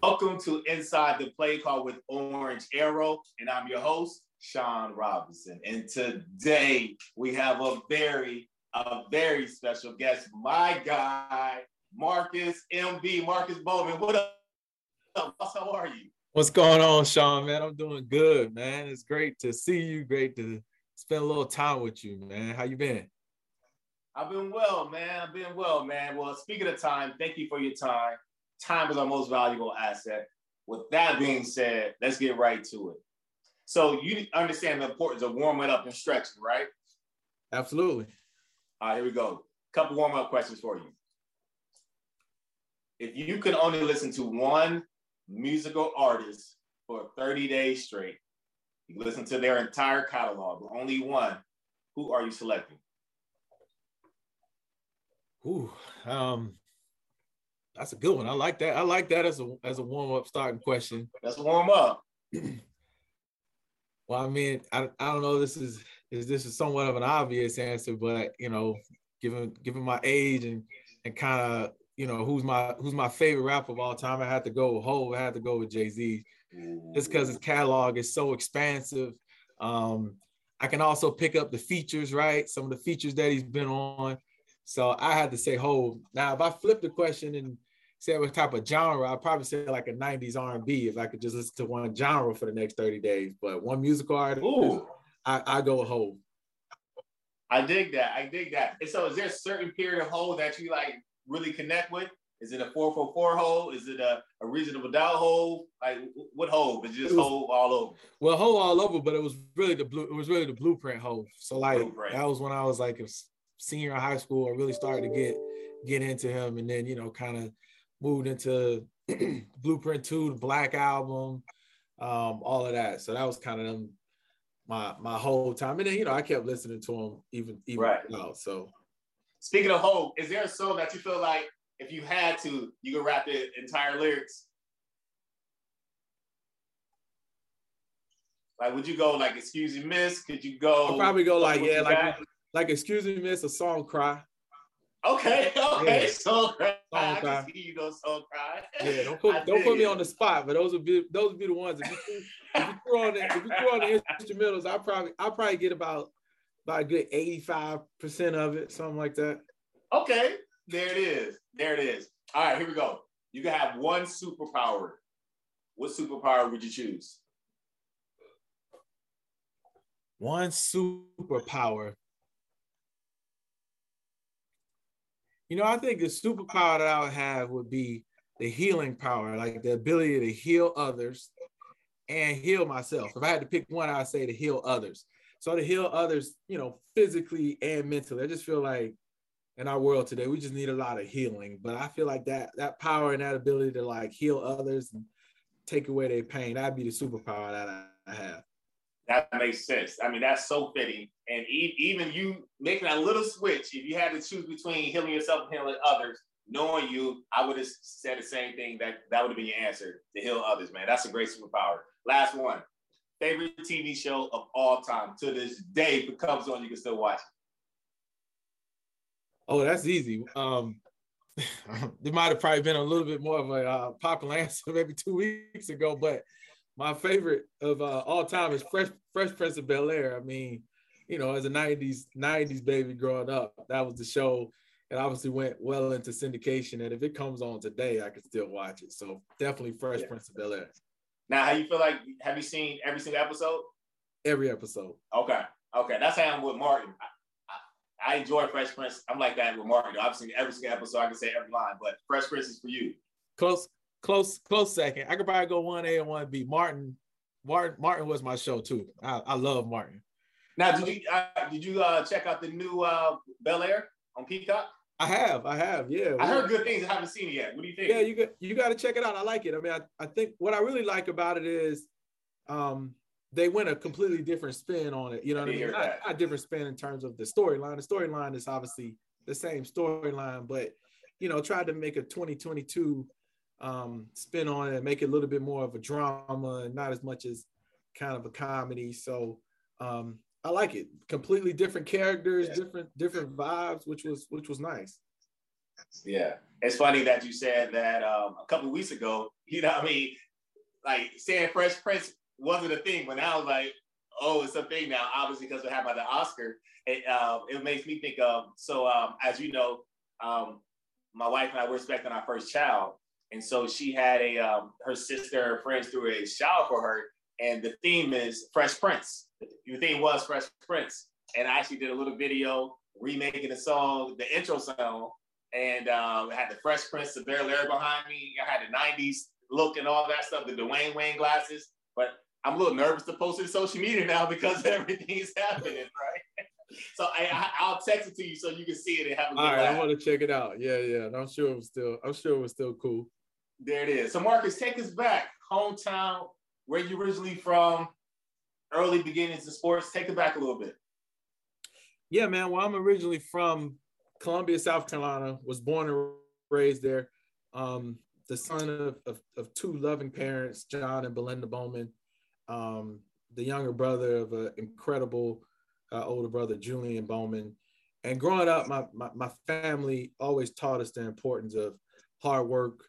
Welcome to Inside the Play Call with Orange Arrow, and I'm your host, Shawn Robinson. And today we have a very, a very special guest, my guy, Marcus MB, Marcus Bowman. What up? How are you? What's going on, Shawn? Man, I'm doing good, man. It's great to see you. Great to spend a little time with you, man. How you been? I've been well, man. I've been well, man. Well, speaking of time, thank you for your time. Time is our most valuable asset. With that being said, let's get right to it. So you understand the importance of warming up and stretching, right? Absolutely. All right, here we go. Couple warm up questions for you. If you could only listen to one musical artist for 30 days straight, you listen to their entire catalog, but only one, who are you selecting? Ooh, um, that's a good one. I like that. I like that as a as a warm up starting question. That's a warm up. well, I mean, I, I don't know. This is is this is somewhat of an obvious answer, but you know, given given my age and and kind of you know who's my who's my favorite rapper of all time, I had to go with Hov. I had to go with Jay Z, just because his catalog is so expansive. Um, I can also pick up the features, right? Some of the features that he's been on. So I had to say Hov. Now, if I flip the question and say what type of genre, I'd probably say like a 90s R&B if I could just listen to one genre for the next 30 days. But one musical artist, Ooh. I, I go with. I dig that. I dig that. And so is there a certain period of Hov that you like really connect with? Is it a 444 Hov? Is it a, a reasonable doubt Hov? Like what Hov? Is just Hov all over? Well, Hov all over, but it was really the blue, it was really the blueprint Hov. So like blueprint. that was when I was like a senior in high school, I really started to get get into him, and then you know, kind of moved into Blueprint Two, the Black Album, um, all of that. So that was kind of my my whole time, and then you know, I kept listening to him even even right. now. So, speaking of Hov, is there a song that you feel like if you had to, you could rap the entire lyrics? Like, would you go like "Excuse me, Miss"? Could you go? I'll probably go like yeah, like like excuse me, miss, a song cry. Okay, okay, yeah. song cry. Song cry. you know, song cry. Yeah, don't put don't put me on the spot, but those would be those would be the ones. If you, if you throw on the if you throw on the instrumentals, I probably I probably get about about a good eighty five percent of it, something like that. Okay, there it is. There it is. All right, here we go. You can have one superpower. What superpower would you choose? One superpower. You know, I think the superpower that I would have would be the healing power, like the ability to heal others and heal myself. If I had to pick one, I'd say to heal others. So to heal others, you know, physically and mentally. I just feel like in our world today, we just need a lot of healing. But I feel like that that power and that ability to like heal others and take away their pain, that'd be the superpower that I, I have. That makes sense. I mean, that's so fitting. And even you making that little switch, if you had to choose between healing yourself and healing others, knowing you, I would have said the same thing. That that would have been your answer to heal others, man. That's a great superpower. Last one. Favorite TV show of all time to this day. If it comes on, you can still watch it. Oh, that's easy. Um, there might have probably been a little bit more of a uh, popular answer maybe two weeks ago, but my favorite of uh, all time is Fresh Fresh Prince of Bel Air. I mean, you know, as a '90s '90s baby growing up, that was the show. It obviously went well into syndication, and if it comes on today, I could still watch it. So definitely Fresh yeah. Prince of Bel Air. Now, how you feel like? Have you seen every single episode? Every episode. Okay, okay, that's how I'm with Martin. I, I enjoy Fresh Prince. I'm like that with Martin. I've seen every single episode. I can say every line, but Fresh Prince is for you. Close, close, close second. I could probably go one A and one B. Martin, Martin, Martin was my show too. I, I love Martin. Now, did you uh, did you uh, check out the new uh, Bel Air on Peacock? I have, I have, yeah. I heard good things. I haven't seen it yet. What do you think? Yeah, you got you got to check it out. I like it. I mean, I, I think what I really like about it is, um, they went a completely different spin on it. You know what I mean? Not, not different spin in terms of the storyline. The storyline is obviously the same storyline, but you know, tried to make a 2022 um, spin on it, and make it a little bit more of a drama and not as much as kind of a comedy. So um, I like it. Completely different characters, yeah. different different vibes, which was which was nice. Yeah, it's funny that you said that um, a couple weeks ago. You know, I mean, like saying Fresh Prince wasn't a thing, but now I was like, oh, it's a thing now. Obviously, because we have by the Oscar, it uh, it makes me think of. So um, as you know, um, my wife and I were expecting our first child, and so she had a um, her sister, her friends threw a shower for her, and the theme is Fresh Prince. The theme was Fresh Prince, and I actually did a little video remaking the song, the intro song, and um, I had the Fresh Prince of Bel Air behind me. I had the '90s look and all that stuff, the Dwayne Wayne glasses. But I'm a little nervous to post it to social media now because everything's happening, right? so I, will text it to you so you can see it and have a good All right, laugh. I want to check it out. Yeah, yeah. I'm sure it was still. I'm sure it was still cool. There it is. So Marcus, take us back. Hometown, where you originally from, early beginnings in sports. Take it back a little bit. Yeah, man. Well, I'm originally from Columbia, South Carolina. Was born and raised there. Um, the son of, of, of, two loving parents, John and Belinda Bowman. Um, the younger brother of an incredible uh, older brother, Julian Bowman. And growing up, my, my, my family always taught us the importance of hard work,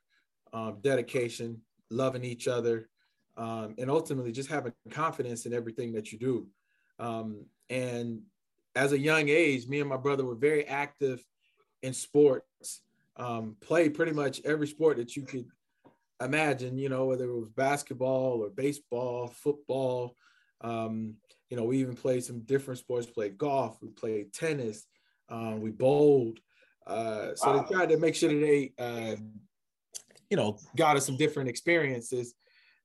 um, dedication, loving each other, um, and ultimately just having confidence in everything that you do. Um, and as a young age, me and my brother were very active in sports, um, played pretty much every sport that you could imagine, you know, whether it was basketball or baseball, football. Um, you know, we even played some different sports, played golf, we played tennis, um, we bowled. Uh, so wow. they tried to make sure that they uh, you know, got us some different experiences.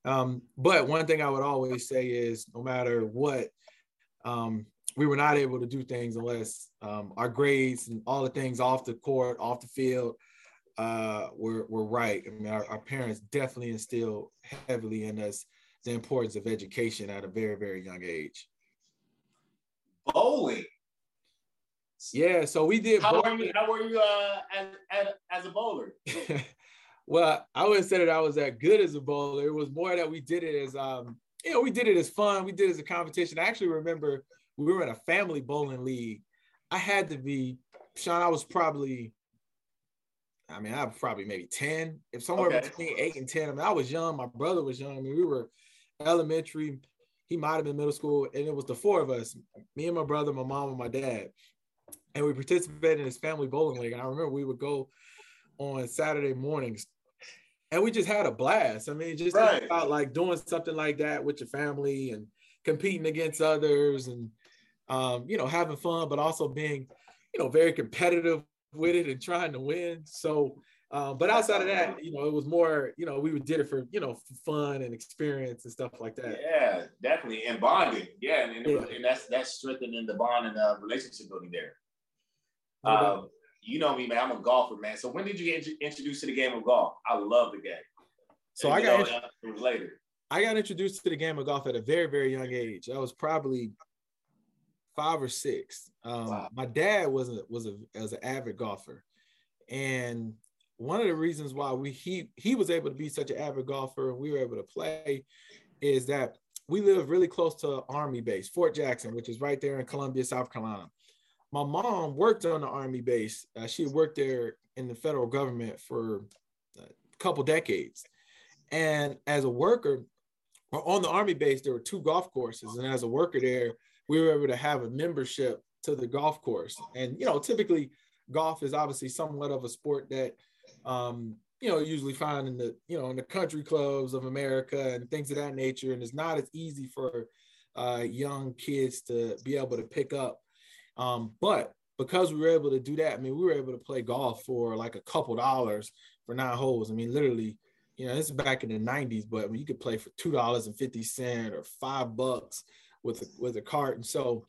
Um, but one thing I would always say is no matter what, um, we were not able to do things unless um, our grades and all the things off the court, off the field, uh, were, were right. I mean, our, our parents definitely instilled heavily in us the importance of education at a very, very young age. Bowling. Yeah, so we did. How bowling. were you? How were you uh, as, as, as a bowler? well, I wouldn't say that I was that good as a bowler. It was more that we did it as um, you know, we did it as fun. We did it as a competition. I actually remember we were in a family bowling league. I had to be Shawn. I was probably, I mean, I was probably maybe ten, if somewhere okay. between eight and ten. I mean, I was young. My brother was young. I mean, we were elementary. He might have been middle school, and it was the four of us: me and my brother, my mom, and my dad. And we participated in this family bowling league. And I remember we would go on Saturday mornings and we just had a blast. I mean, just right. about like doing something like that with your family and competing against others and um, you know having fun, but also being you know very competitive with it and trying to win. So, uh, but outside of that, you know, it was more you know we did it for you know fun and experience and stuff like that. Yeah, definitely, and bonding. Yeah, and, yeah. and that's that's strengthening the bond and the relationship building there. Um, you know me, man. I'm a golfer, man. So when did you get introduced to the game of golf? I love the game. So and, I got know, int- later. I got introduced to the game of golf at a very, very young age. I was probably five or six. Um, wow. My dad was a, was a was an avid golfer, and one of the reasons why we he he was able to be such an avid golfer and we were able to play is that we live really close to Army base, Fort Jackson, which is right there in Columbia, South Carolina my mom worked on the army base. Uh, she worked there in the federal government for a couple decades. And as a worker, or on the army base, there were two golf courses. And as a worker there, we were able to have a membership to the golf course. And, you know, typically golf is obviously somewhat of a sport that, um, you know, usually find in the, you know, in the country clubs of America and things of that nature. And it's not as easy for uh, young kids to be able to pick up um, but because we were able to do that, I mean, we were able to play golf for like a couple dollars for nine holes. I mean, literally, you know, this is back in the 90s, but I mean, you could play for two dollars and fifty cent or five bucks with a, with a cart. And so,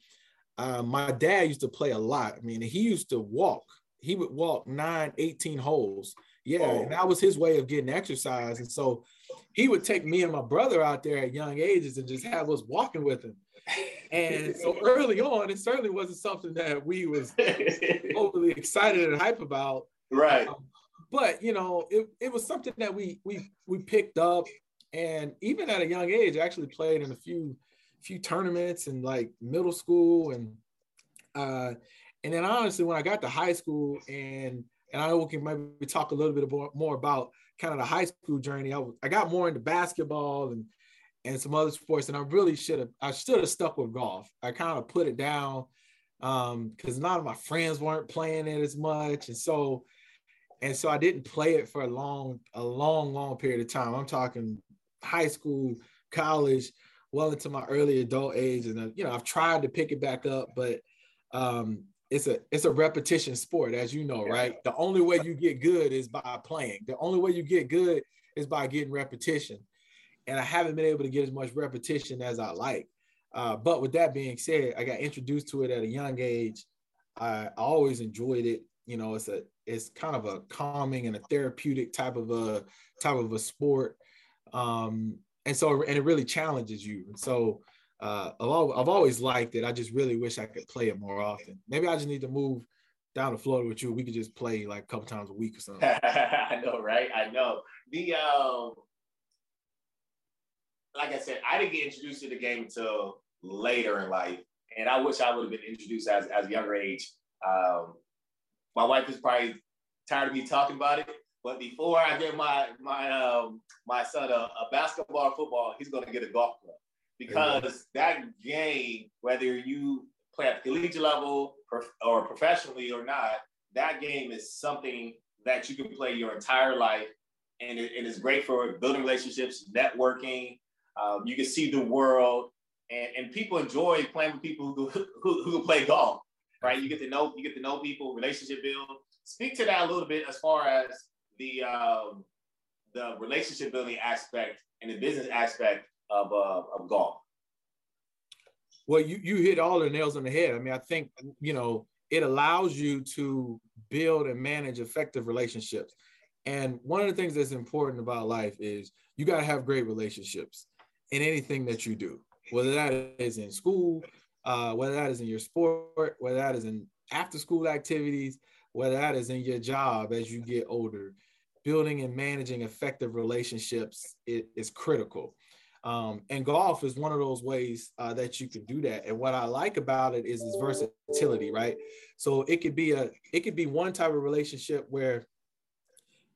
uh, my dad used to play a lot. I mean, he used to walk. he would walk nine, 18 holes. Yeah, oh. and that was his way of getting exercise. And so he would take me and my brother out there at young ages and just have us walking with him. And so early on, it certainly wasn't something that we was overly excited and hype about. Right. Um, but you know, it, it was something that we we we picked up and even at a young age, I actually played in a few few tournaments in like middle school and uh and then honestly when I got to high school and and I know we can maybe talk a little bit more about kind of the high school journey. I, I got more into basketball and and some other sports, and I really should have I should have stuck with golf. I kind of put it down um because a lot of my friends weren't playing it as much, and so and so I didn't play it for a long a long long period of time. I'm talking high school, college, well into my early adult age, and uh, you know I've tried to pick it back up, but um it's a it's a repetition sport, as you know, right? The only way you get good is by playing. The only way you get good is by getting repetition. And I haven't been able to get as much repetition as I like. Uh, but with that being said, I got introduced to it at a young age. I, I always enjoyed it. You know, it's a it's kind of a calming and a therapeutic type of a type of a sport. Um, and so and it really challenges you. And so uh, I've, always, I've always liked it. I just really wish I could play it more often. Maybe I just need to move down to Florida with you. We could just play like a couple times a week or something. I know, right? I know. The um, like I said, I didn't get introduced to the game until later in life, and I wish I would have been introduced as as a younger age. Um, my wife is probably tired of me talking about it, but before I get my my um, my son a, a basketball or football, he's going to get a golf club because that game, whether you play at the collegiate level or professionally or not, that game is something that you can play your entire life. And it, it is great for building relationships, networking. Um, you can see the world, and, and people enjoy playing with people who, who, who play golf, right? You get to know you get to know people, relationship build. Speak to that a little bit as far as the um, the relationship building aspect and the business aspect of, uh, of golf? Well, you, you hit all the nails on the head. I mean, I think, you know, it allows you to build and manage effective relationships. And one of the things that's important about life is you got to have great relationships in anything that you do, whether that is in school, uh, whether that is in your sport, whether that is in after school activities, whether that is in your job as you get older. Building and managing effective relationships is critical. Um, and golf is one of those ways uh, that you can do that. And what I like about it is its versatility, right? So it could be a it could be one type of relationship where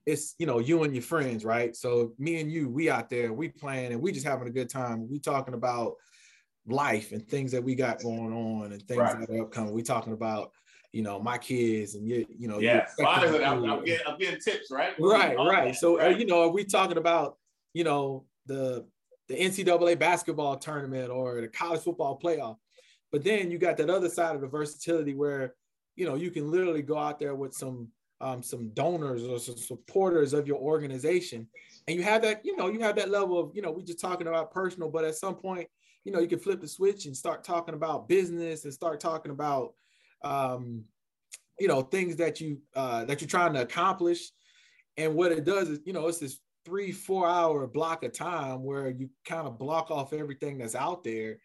it's you know you and your friends, right? So me and you, we out there, we playing and we just having a good time. We talking about life and things that we got going on and things right. that are upcoming. We talking about you know my kids and you you know yeah fatherhood. I'm, I'm, getting I'm getting tips right right right. So right. Uh, you know are we talking about you know the the NCAA basketball tournament or the college football playoff. But then you got that other side of the versatility where, you know, you can literally go out there with some um, some donors or some supporters of your organization, and you have that, you know, you have that level of, you know, we just talking about personal, but at some point, you know, you can flip the switch and start talking about business and start talking about, um, you know, things that you uh, that you're trying to accomplish. And what it does is, you know, it's this three, four hour block of time where you kind of block off everything that's out there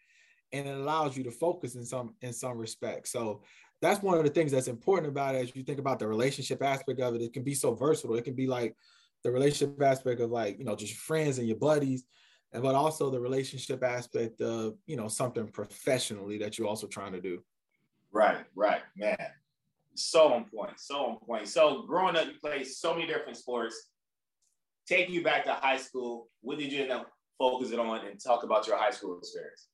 and it allows you to focus in some in some respect. So that's one of the things that's important about it as you think about the relationship aspect of it. It can be so versatile. It can be like the relationship aspect of like, you know, just your friends and your buddies, and but also the relationship aspect of, you know, something professionally that you're also trying to do. Right, right, man. So on point, so on point. So growing up, you played so many different sports take you back to high school. What did you end up focusing on and talk about your high school experience?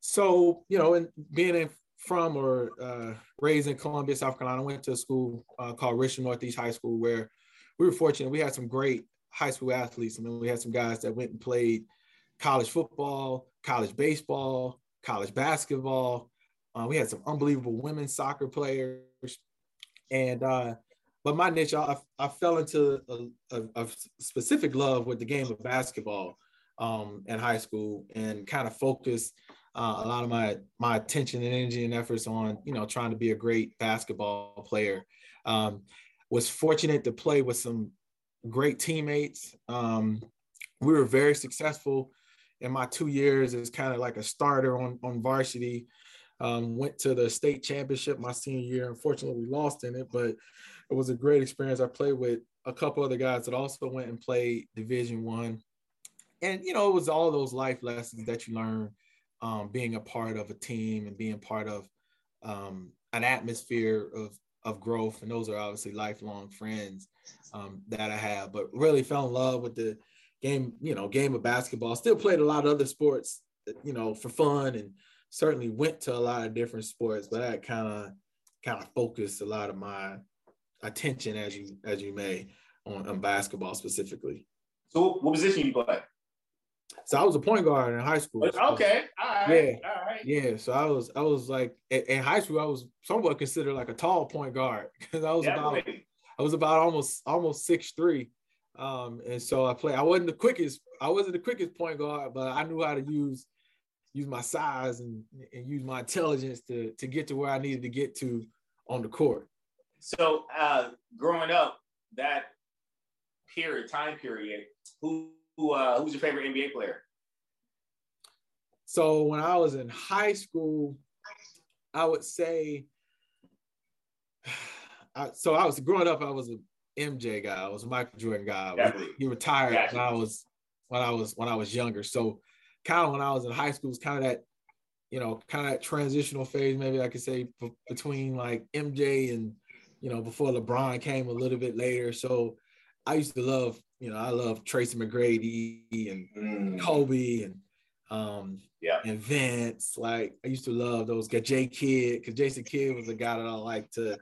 So, you know, and being in, from or uh, raised in Columbia, South Carolina, I went to a school uh, called Richland Northeast High School where we were fortunate. We had some great high school athletes. I mean, we had some guys that went and played college football, college baseball, college basketball. Uh, we had some unbelievable women's soccer players. And uh, but my niche, I, I fell into a, a, a, specific love with the game of basketball um, in high school and kind of focused uh, a lot of my my attention and energy and efforts on you know trying to be a great basketball player. Um, was fortunate to play with some great teammates. Um, we were very successful in my two years as kind of like a starter on, on varsity. Um, went to the state championship my senior year. Unfortunately, we lost in it, but it was a great experience. I played with a couple other guys that also went and played Division One, and you know, it was all those life lessons that you learn um, being a part of a team and being part of um, an atmosphere of of growth. And those are obviously lifelong friends um, that I have. But really fell in love with the game, you know, game of basketball. Still played a lot of other sports, you know, for fun and certainly went to a lot of different sports, but that kind of kind of focused a lot of my attention as you as you may on, on basketball specifically. So what position you play? So I was a point guard in high school. Okay. All right. Yeah. All right. Yeah. So I was I was like in high school I was somewhat considered like a tall point guard because I was yeah, about I was about almost almost six three. Um, and so I play. I wasn't the quickest. I wasn't the quickest point guard, but I knew how to use use my size and, and use my intelligence to to get to where I needed to get to on the court. So uh, growing up, that period, time period, who who uh, who's your favorite NBA player? So when I was in high school, I would say. I, so I was growing up. I was a MJ guy. I was a Michael Jordan guy. Definitely. He retired when I was when I was when I was younger. So kind of when I was in high school, was kind of that, you know, kind of that transitional phase. Maybe I could say between like MJ and you know before LeBron came a little bit later. So I used to love, you know, I love Tracy McGrady and mm. Kobe and um yeah and Vince. Like I used to love those guys, J Kidd, because Jason Kidd was a guy that I liked to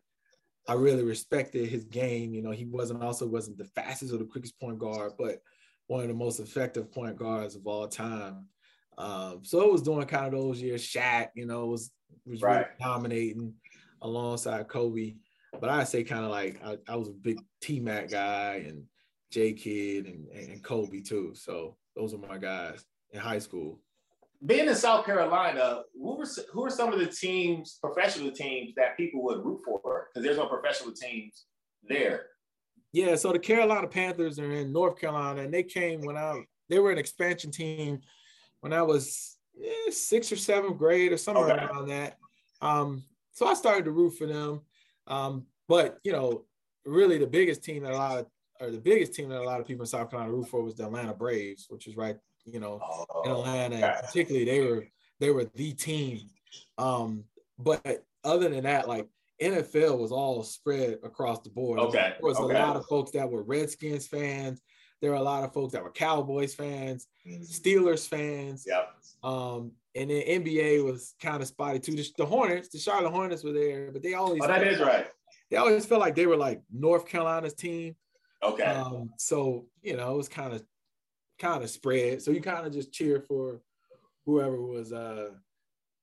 I really respected his game. You know, he wasn't also wasn't the fastest or the quickest point guard, but one of the most effective point guards of all time. Um, so it was doing kind of those years. Shaq, you know, was was right. really dominating alongside Kobe. But I say kind of like I, I, was a big T Mac guy and J Kidd and, and Kobe too. So those are my guys in high school being in South Carolina, who were who are some of the teams, professional teams that people would root for? Because there's no professional teams there. Yeah, so the Carolina Panthers are in North Carolina, and they came when I they were an expansion team when I was eh, sixth or seventh grade or somewhere okay. around that. Um, so I started to root for them. Um, but you know, really the biggest team that a lot of or the biggest team that a lot of people in South Carolina root for was the Atlanta Braves, which is right you know, oh, in Atlanta. And particularly, they were they were the team. Um, but other than that, like NFL was all spread across the board. Okay. There was okay. a lot of folks that were Redskins fans. There were a lot of folks that were Cowboys fans, mm-hmm. Steelers fans. Yep. Um, and then NBA was kind of spotty too. The, the, Hornets, the Charlotte Hornets were there, but they always. Oh, that is right. They always felt like they were like North Carolina's team. Okay. Um, so you know, it was kind of kind of spread. So you kind of just cheer for whoever was uh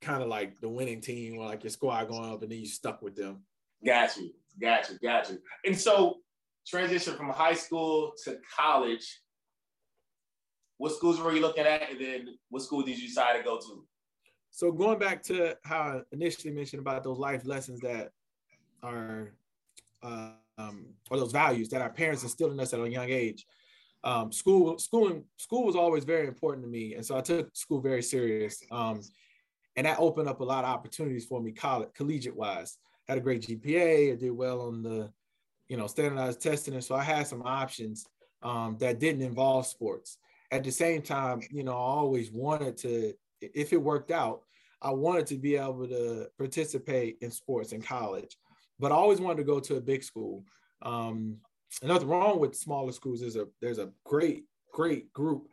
kind of like the winning team or like your squad going up and then you stuck with them. Got you, got you, got you. And so transition from high school to college. What schools were you looking at, and then what school did you decide to go to? So going back to how I initially mentioned about those life lessons that are, uh, um, or those values that our parents instilled in us at a young age um, school school school was always very important to me and so i took school very serious um, and that opened up a lot of opportunities for me college collegiate wise had a great gpa i did well on the you know standardized testing and so i had some options um, that didn't involve sports at the same time you know i always wanted to if it worked out i wanted to be able to participate in sports in college but i always wanted to go to a big school um, nothing wrong with smaller schools. There's a there's a great great group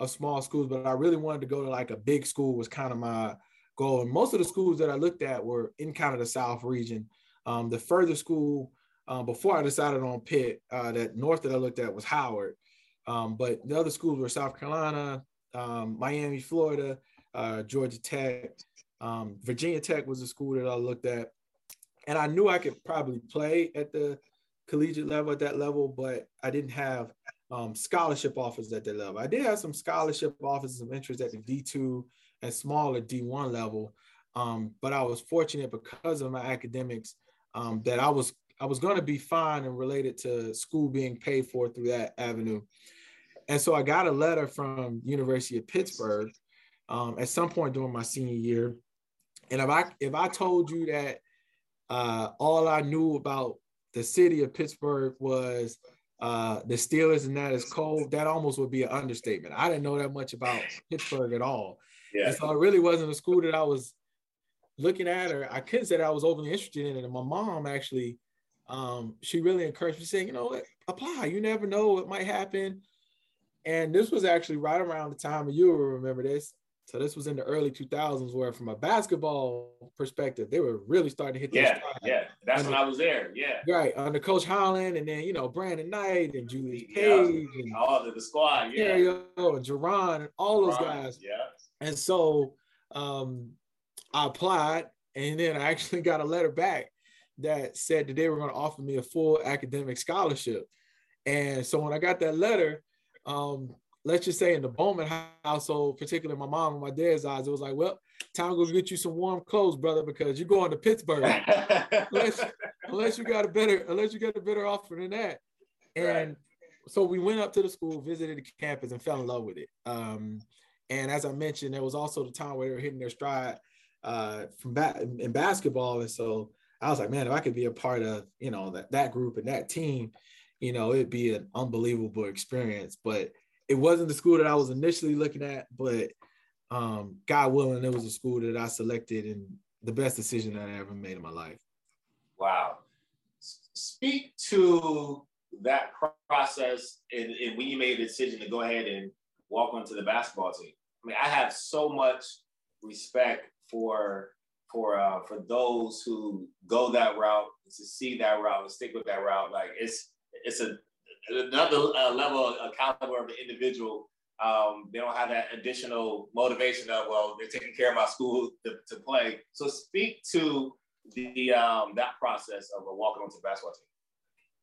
of small schools, but I really wanted to go to like a big school was kind of my goal. And most of the schools that I looked at were in kind of the South region. Um, the further school um, before I decided on Pitt, uh, that north that I looked at was Howard. Um, but the other schools were South Carolina, um, Miami, Florida, uh, Georgia Tech, um, Virginia Tech was a school that I looked at, and I knew I could probably play at the collegiate level at that level, but I didn't have um, scholarship offers at that level. I did have some scholarship offers of interest at the D2 and smaller D1 level, um, but I was fortunate because of my academics um, that I was I was going to be fine and related to school being paid for through that avenue. And so I got a letter from University of Pittsburgh um, at some point during my senior year. And if I if I told you that uh, all I knew about the city of Pittsburgh was uh, the Steelers and that is cold, that almost would be an understatement. I didn't know that much about Pittsburgh at all. Yeah. And so it really wasn't a school that I was looking at or I couldn't say that I was overly interested in it. And my mom actually, um, she really encouraged me saying, you know, what, apply. You never know what might happen. And this was actually right around the time of you will remember this. So this was in the early 2000s, where from a basketball perspective, they were really starting to hit. Yeah, yeah, that's under, when I was there. Yeah, right under Coach Howland, and then you know Brandon Knight and Julius Page yeah. and all of the squad, yeah, and Jaron and all those guys. Yeah, and so um, I applied, and then I actually got a letter back that said that they were going to offer me a full academic scholarship. And so when I got that letter, um, let's just say in the Bowman household, particularly my mom and my dad's eyes, it was like, well, time to go get you some warm clothes, brother, because you're going to Pittsburgh. unless, unless you got a better, unless you got a better offer than that. And right. so we went up to the school, visited the campus, and fell in love with it. Um, and as I mentioned, there was also the time where they were hitting their stride uh, from ba- in basketball, and so I was like, man, if I could be a part of you know that that group and that team, you know, it'd be an unbelievable experience. But it wasn't the school that I was initially looking at, but um, God willing, it was a school that I selected and the best decision that I ever made in my life. Wow. Speak to that process and, and when you made the decision to go ahead and walk onto the basketball team. I mean, I have so much respect for for uh, for those who go that route to see that route and stick with that route. Like it's it's a another uh, level of caliber of the individual. Um, they don't have that additional motivation of well, they're taking care of my school to, to play. So speak to the um, that process of walking onto basketball team.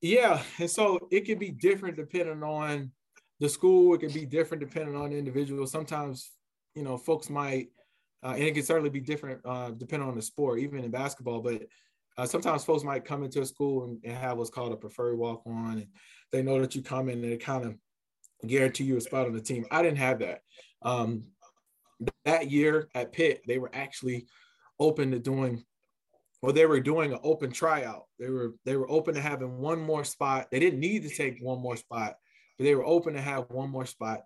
Yeah, and so it can be different depending on the school. It can be different depending on the individual. Sometimes, you know, folks might uh, and it can certainly be different uh, depending on the sport, even in basketball. But uh, sometimes folks might come into a school and, and, have what's called a preferred walk on, and they know that you come in and it kind of guarantee you a spot on the team. I didn't have that. Um, that year at Pitt, they were actually open to doing, well, they were doing an open tryout. They were they were open to having one more spot. They didn't need to take one more spot, but they were open to have one more spot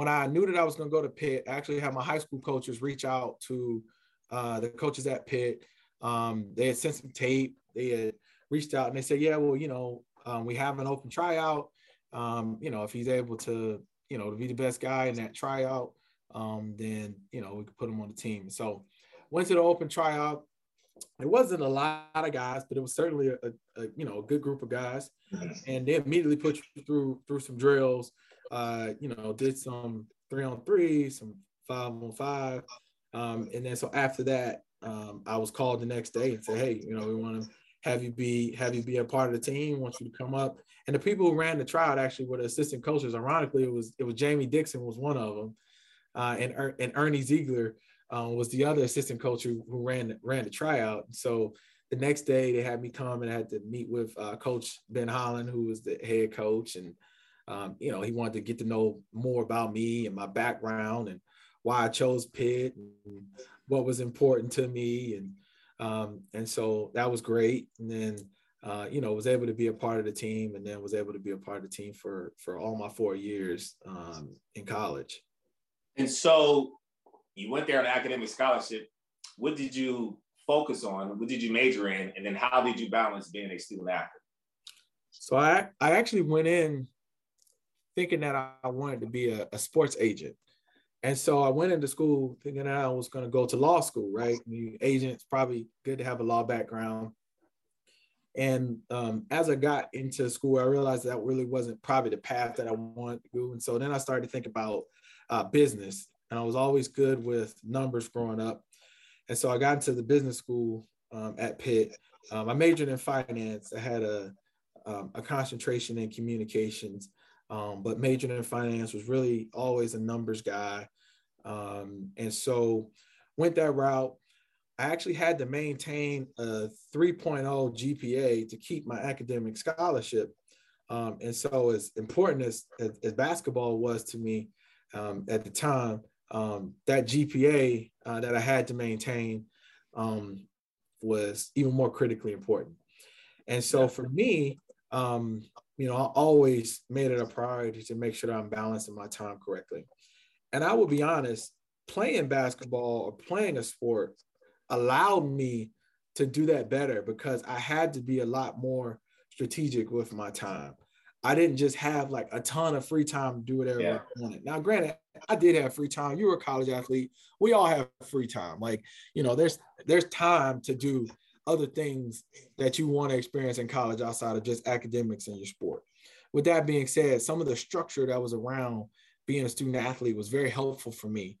when I knew that I was going to go to Pitt, I actually had my high school coaches reach out to uh, the coaches at Pitt. Um, they had sent some tape. They had reached out and they said, "Yeah, well, you know, um, we have an open tryout. Um, you know, if he's able to, you know, to be the best guy in that tryout, um, then you know we could put him on the team." So went to the open tryout. It wasn't a lot of guys, but it was certainly a, a, a you know a good group of guys, and they immediately put you through through some drills uh, you know, did some three on three, some five on five. Um, and then so after that, um, I was called the next day and said, hey, you know, we want to have you be have you be a part of the team, want you to come up. And the people who ran the tryout actually were the assistant coaches. Ironically, it was it was Jamie Dixon was one of them, uh, and er, and Ernie Zeigler um, was the other assistant coach who, who ran ran the tryout. So the next day they had me come and I had to meet with uh, Coach Ben Howland, who was the head coach, and um, you know, he wanted to get to know more about me and my background and why I chose Pitt and what was important to me. And um, and so that was great. And then uh, you know, was able to be a part of the team and then was able to be a part of the team for for all my four years um, in college. And so you went there on academic scholarship. What did you focus on? What did you major in? And then how did you balance being a student athlete? So I I actually went in thinking that I wanted to be a, a sports agent. And so I went into school thinking that I was going to go to law school, right? The agent's probably good to have a law background. And um, as I got into school, I realized that really wasn't probably the path that I wanted to go. And so then I started to think about uh, business. And I was always good with numbers growing up. And so I got into the business school um, at Pitt. Um, I majored in finance. I had a, um, a concentration in communications um, but majoring in finance was really always a numbers guy. Um, and so went that route. I actually had to maintain a 3.0 GPA to keep my academic scholarship. Um, and so, as important as, as, as, basketball was to me um, at the time, um, that GPA uh, that I had to maintain um, was even more critically important. And so, for me, um, you know, I always made it a priority to make sure that I'm balancing my time correctly. And I will be honest, playing basketball or playing a sport allowed me to do that better because I had to be a lot more strategic with my time. I didn't just have like a ton of free time to do whatever yeah. I wanted. Now, granted, I did have free time. You were a college athlete. We all have free time. Like, you know, there's there's time to do other things that you want to experience in college outside of just academics and your sport. With that being said, some of the structure that was around being a student athlete was very helpful for me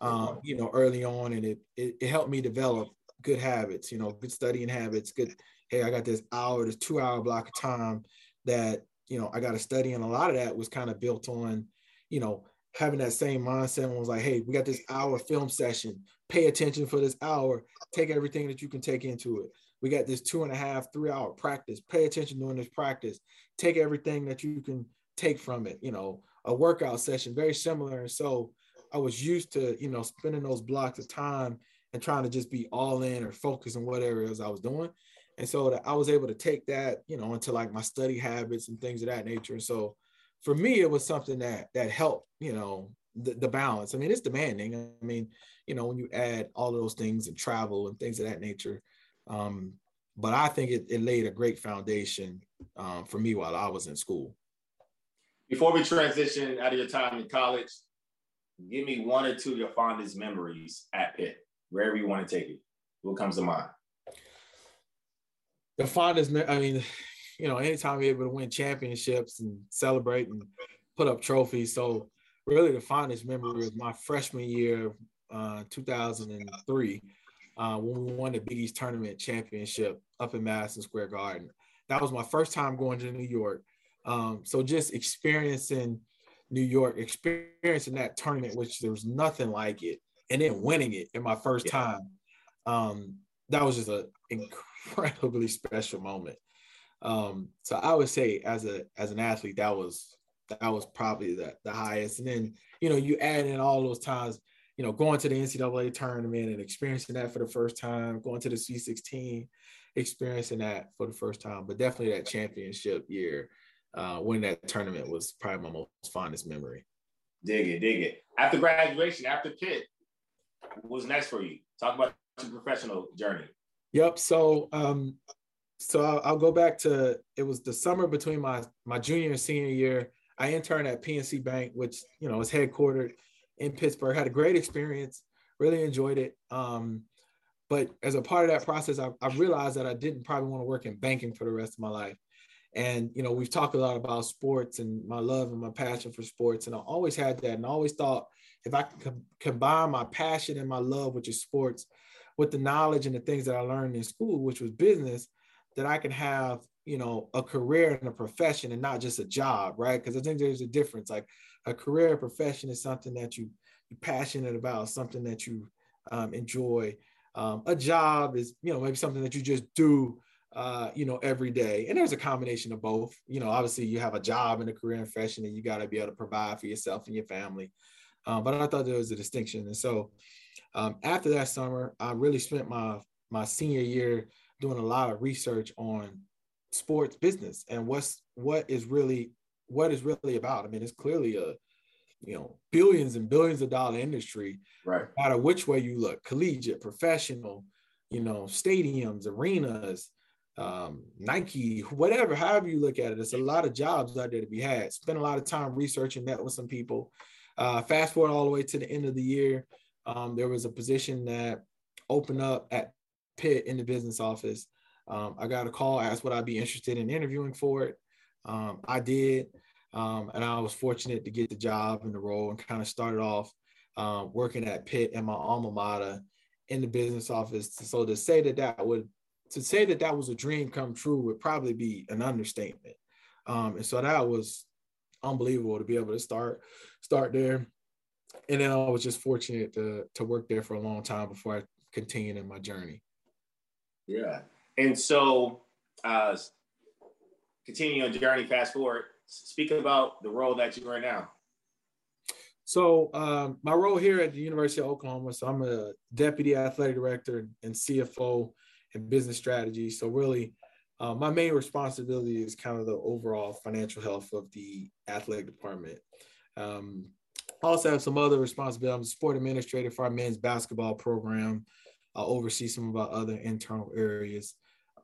um, you know, early on, and it, it, it helped me develop good habits. You know, good studying habits. Good. Hey, I got this hour, this two hour block of time that you know I got to study, and a lot of that was kind of built on, you know, having that same mindset and was like, hey, we got this hour film session. Pay attention for this hour. Take everything that you can take into it. We got this two and a half, three hour practice. Pay attention during this practice. Take everything that you can take from it. You know, a workout session, very similar. And so I was used to, you know, spending those blocks of time and trying to just be all in or focus on whatever it was I was doing. And so that I was able to take that, you know, into like my study habits and things of that nature. And so for me, it was something that that helped, you know, the, the balance. I mean, it's demanding. I mean, you know, when you add all of those things and travel and things of that nature. Um, but I think it, it laid a great foundation um, for me while I was in school. Before we transition out of your time in college, give me one or two of your fondest memories at Pitt, wherever you want to take it. What comes to mind? The fondest, I mean, you know, anytime you're able to win championships and celebrate and put up trophies. So, really, the fondest memory was my freshman year, uh, 2003, uh, when we won the Big East Tournament championship up in Madison Square Garden. That was my first time going to New York. Um, so, just experiencing New York, experiencing that tournament, which there was nothing like it, and then winning it in my first time. Um, that was just an incredibly special moment. Um, so I would say as a as an athlete, that was that was probably the, the highest. And then, you know, you add in all those times, you know, going to the NCAA tournament and experiencing that for the first time, going to the Sweet 16, experiencing that for the first time, but definitely that championship year uh, winning that tournament was probably my most fondest memory. Dig it, dig it. After graduation, after Pitt, what's next for you? Talk about your professional journey. Yep. So, um, so I'll, I'll, go back to it was the summer between my my junior and senior year. I interned at PNC Bank, which you know is headquartered in Pittsburgh. Had a great experience. Really enjoyed it. Um, but as a part of that process, I, I realized that I didn't probably want to work in banking for the rest of my life. And you know, we've talked a lot about sports and my love and my passion for sports, and I always had that, and I always thought if I could com- combine my passion and my love, which is sports, with the knowledge and the things that I learned in school, which was business, that I can have you know a career and a profession and not just a job, right? Because I think there's a difference. Like a career profession is something that you you're passionate about, something that you um, enjoy. Um, a job is you know maybe something that you just do uh, you know, every day. And there's a combination of both. You know, obviously you have a job and a career in fashion and you got to be able to provide for yourself and your family. Um, but I thought there was a distinction. And so um, after that summer, I really spent my my senior year doing a lot of research on sports business and what's what is really what is really about. I mean, it's clearly a you know billions and billions of dollar industry. Right. No matter which way you look, collegiate, professional, you know, stadiums, arenas, um, Nike, whatever, however you look at it, there's a lot of jobs out there to be had. Spent a lot of time researching, met with some people. Uh, fast forward all the way to the end of the year, um, there was a position that opened up at Pitt in the business office. Um, I got a call, asked would I be interested in interviewing for it. Um, I did, um, and I was fortunate to get the job and the role and kind of started off um, working at Pitt and my alma mater in the business office. So to say that that would to say that that was a dream come true would probably be an understatement. Um, and so that was unbelievable to be able to start start there. And then I was just fortunate to to work there for a long time before I continued in my journey. Yeah. And so, uh, continue your journey, fast forward, speak about the role that you're in now. So um, my role here at the University of Oklahoma, so I'm a deputy athletic director and CFO and business strategy. So really, uh, my main responsibility is kind of the overall financial health of the athletic department. Um, I also have some other responsibilities. I'm a sport administrator for our men's basketball program. I oversee some of our other internal areas.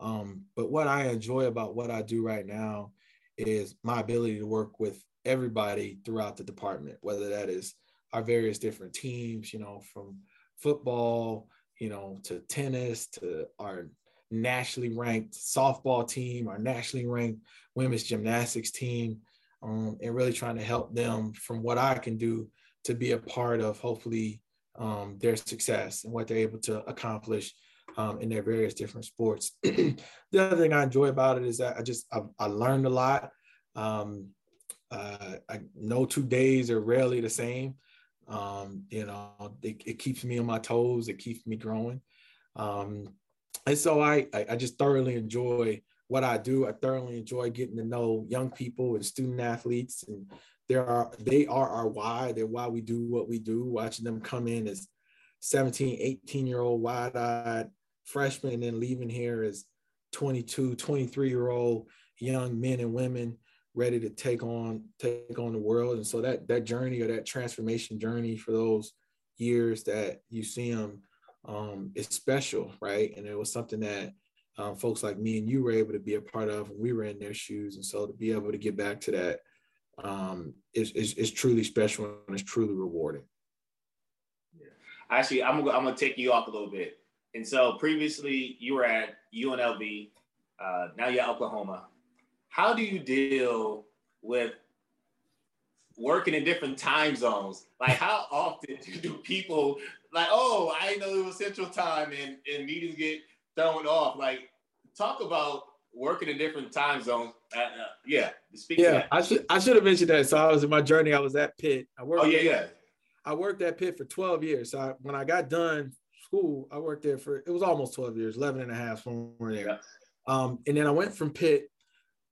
Um, but what I enjoy about what I do right now is my ability to work with everybody throughout the department, whether that is our various different teams, you know, from football, you know, to tennis, to our nationally ranked softball team, our nationally ranked women's gymnastics team, um, and really trying to help them from what I can do to be a part of hopefully um, their success and what they're able to accomplish um, in their various different sports. the other thing I enjoy about it is that I just I, I learned a lot. Um, uh, I know two days are rarely the same. Um, you know, it, it, keeps me on my toes. It keeps me growing. Um, and so I, I, I just thoroughly enjoy what I do. I thoroughly enjoy getting to know young people and student athletes, and there are they are our why. They're why we do what we do. Watching them come in as 17, 18 year old wide-eyed freshmen and then leaving here as 22, 23 year old young men and women ready to take on take on the world. And so that that journey or that transformation journey for those years that you see them um, is special, right? And it was something that um, folks like me and you were able to be a part of when we were in their shoes. And so to be able to get back to that um, is, is, is truly special and it's truly rewarding. Yeah. Actually, I'm gonna, I'm gonna take you off a little bit. And so previously you were at UNLV, uh, now you're at Oklahoma. How do you deal with working in different time zones? Like how often do people like, oh, I know it was Central Time and, and meetings get thrown off. Like, talk about working in different time zones. Uh, uh, yeah, speak. Yeah, I should I should have mentioned that. So I was in my journey. I was at Pitt. I worked. Oh yeah, yeah. I worked at Pitt for 12 years. So I, when I got done school, I worked there for it was almost 12 years, 11 and a half somewhere there. Yeah. Um, and then I went from Pitt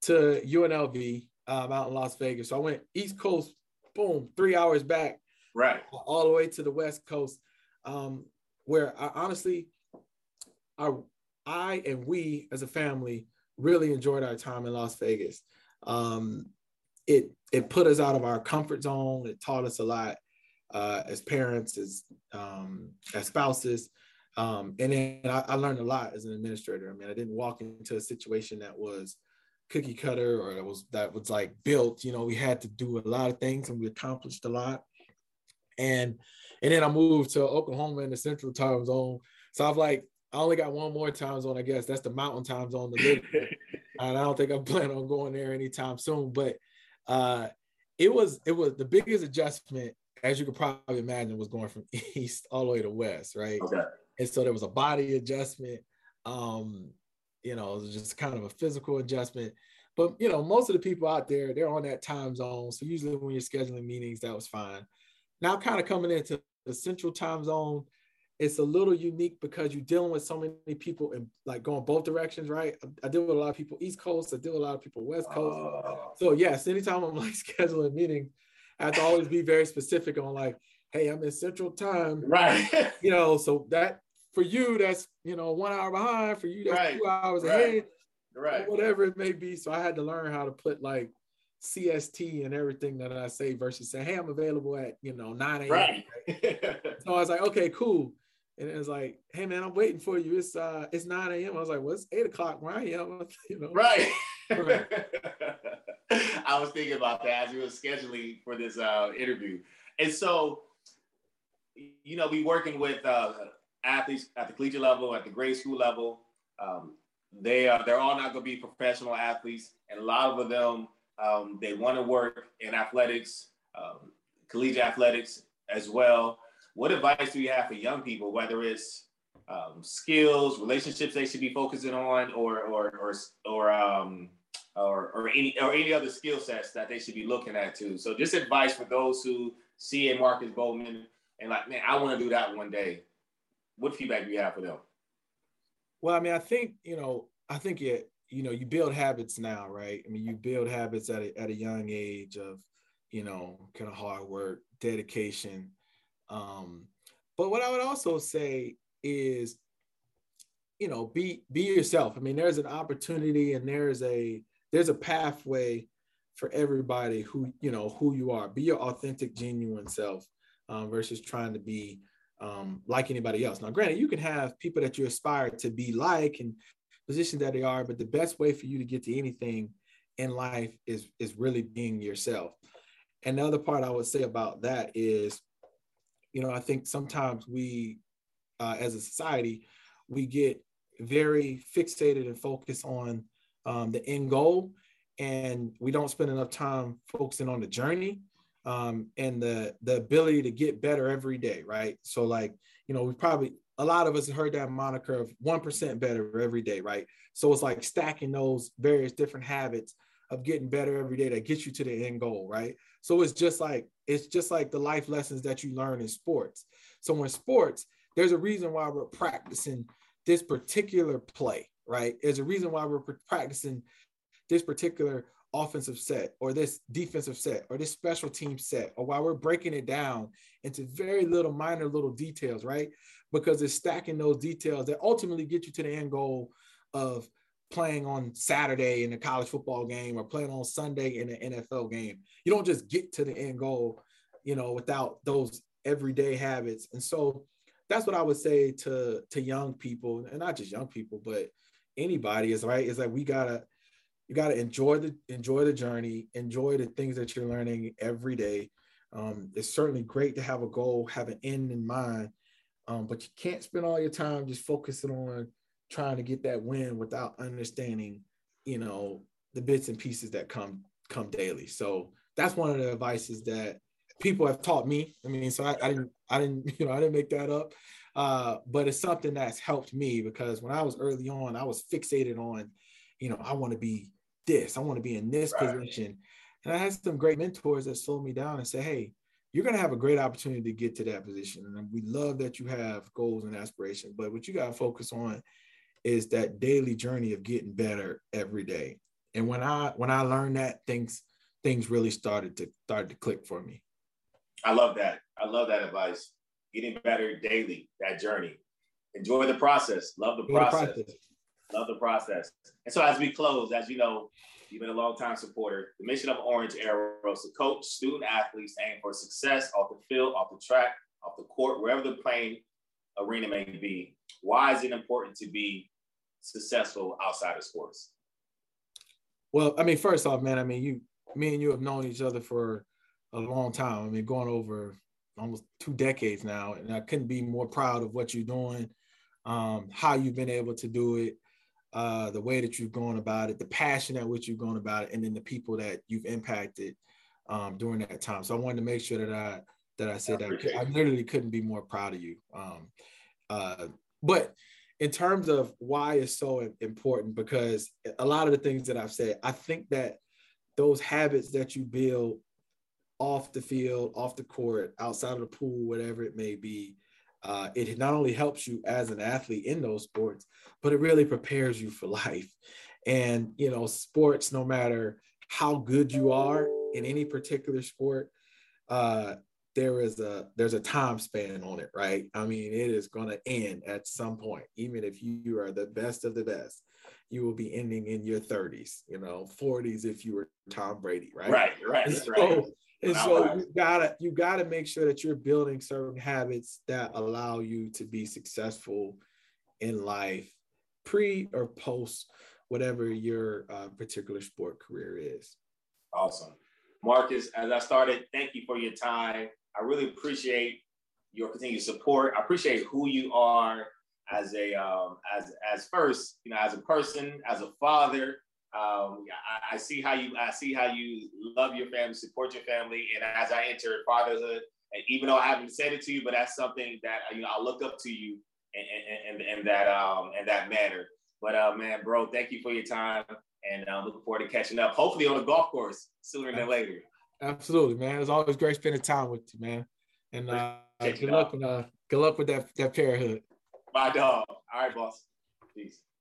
to UNLV um, out in Las Vegas. So I went East Coast, boom, three hours back, right, all the way to the West Coast um, where I honestly, I, I and we as a family really enjoyed our time in Las Vegas. Um, it it put us out of our comfort zone. It taught us a lot uh, as parents, as um, as spouses, um, and then I, I, learned a lot as an administrator. I mean, I didn't walk into a situation that was cookie cutter or that was that was like built. You know, we had to do a lot of things, and we accomplished a lot. And and then I moved to Oklahoma in the central time zone. So I've like, I only got one more time zone, I guess. That's the mountain time zone to live and I don't think I'm planning on going there anytime soon. But uh it was it was the biggest adjustment, as you could probably imagine, was going from east all the way to west, right? Okay. And so there was a body adjustment. Um, you know, it was just kind of a physical adjustment. But you know, most of the people out there, they're on that time zone. So usually when you're scheduling meetings, that was fine. Now kind of coming into the central time zone it's a little unique because you're dealing with so many people and like going both directions, right? I, I, deal with a lot of people East Coast, I deal with a lot of people West Coast. Uh, so yes, anytime I'm like scheduling meetings, I have to always be very specific on like, hey, I'm in Central Time, right? you know, so that for you, that's you know one hour behind. For you, that's right. two hours right. ahead, right? Whatever it may be. So I had to learn how to put like CST and everything that I say versus saying, hey, I'm available at, you know, 9 a.m. Right. so I was like, okay, cool. And it was like, hey man, I'm waiting for you. It's uh it's 9 a.m. I was like, well, it's eight o'clock where I am, you know. Right. right. I was thinking about that as we were scheduling for this uh interview. And so, you know, we working with uh athletes at the collegiate level, at the grade school level. Um, they are they're all not gonna be professional athletes, and a lot of them um, they want to work in athletics, um, collegiate athletics as well. What advice do you have for young people, whether it's um, skills, relationships they should be focusing on, or or or or um, or, or any or any other skill sets that they should be looking at too? So just advice for those who see a Marcus Bowman and like, man, I want to do that one day. what feedback do you have for them? Well, I mean, I think you know, I think it, you know, you build habits now, right? I mean, you build habits at a, at a young age of, you know, kind of hard work, dedication. Um, but what I would also say is, you know, be be yourself. I mean, there's an opportunity and there's a there's a pathway for everybody who you know who you are. Be your authentic, genuine self um, versus trying to be um, like anybody else. Now, granted, you can have people that you aspire to be like and positions that they are, but the best way for you to get to anything in life is is really being yourself. And the other part I would say about that is, you know, I think sometimes we, uh, as a society, we get very fixated and focused on um, the end goal, and we don't spend enough time focusing on the journey um, and the the ability to get better every day, right? So like, you know, we probably a lot of us have heard that moniker of one percent better every day, right? So it's like stacking those various different habits of getting better every day that gets you to the end goal, right? So it's just like it's just like the life lessons that you learn in sports. So in sports, there's a reason why we're practicing this particular play, right? There's a reason why we're practicing this particular offensive set or this defensive set or this special team set or why we're breaking it down into very little minor little details right? Because it's stacking those details that ultimately get you to the end goal of playing on saturday in a college football game or playing on sunday in an nfl game. You don't just get to the end goal you know without those everyday habits. And so that's what i would say to to young people and not just young people but anybody is right is that we gotta you got to enjoy the enjoy the journey enjoy the things that you're learning every day. Um, it's certainly great to have a goal have an end in mind um, but you can't spend all your time just focusing on trying to get that win without understanding you know the bits and pieces that come come daily. So that's one of the advices that people have taught me. I mean so i, I didn't i didn't you know i didn't make that up uh, but it's something that's helped me because when i was early on i was fixated on you know, I want to be this, I want to be in this right. position. And I had some great mentors that slowed me down and said, hey, you're going to have a great opportunity to get to that position. And we love that you have goals and aspirations, but what you got to focus on is that daily journey of getting better every day. And when I when I learned that, things things really started to started to click for me. I love that. I love that advice. Getting better daily, that journey. Enjoy the process. Love the process. the process. Love the process. And so as we close, as you know, you've been a long time supporter. The mission of Orange Arrow is to coach student athletes aim for success off the field, off the track, off the court, wherever the playing arena may be. Why is it important to be successful outside of sports? Well, I mean, first off, man, I mean, you, me and you have known each other for a long time. I mean, going over almost two decades now, and I couldn't be more proud of what you're doing, um, how you've been able to do it, uh, the way that you've gone about it, the passion at which you've gone about it, and then the people that you've impacted um, during that time. So I wanted to make sure that I that I said I that I, I literally couldn't be more proud of you. Um, uh, but in terms of why it's so important, because a lot of the things that I've said, I think that those habits that you build off the field, off the court, outside of the pool, whatever it may be, uh, it not only helps you as an athlete in those sports, but it really prepares you for life. And, you know, sports, no matter how good you are in any particular sport, uh, there is a there's a time span on it, right? I mean, it is going to end at some point. Even if you are the best of the best, you will be ending in your 30s, you know, 40s if you were Tom Brady, right? Right, right, so, right. And so you gotta you gotta make sure that you're building certain habits that allow you to be successful in life, pre or post whatever your uh, particular sport career is. Awesome, Marcus. As I started, thank you for your time. I really appreciate your continued support. I appreciate who you are as a um, as as first, you know, as a person, as a father, um, I, I, see how you I see how you love your family, support your family, and as I enter fatherhood, and even though I haven't said it to you, but that's something that you know I look up to you and and, and that um and that manner. But uh, man, bro, thank you for your time, and uh, looking forward to catching up. Hopefully on the golf course sooner than later. Absolutely, man. It's always great spending time with you, man. And uh, good luck with uh, good luck with that that parenthood. My dog. All right, boss. Peace.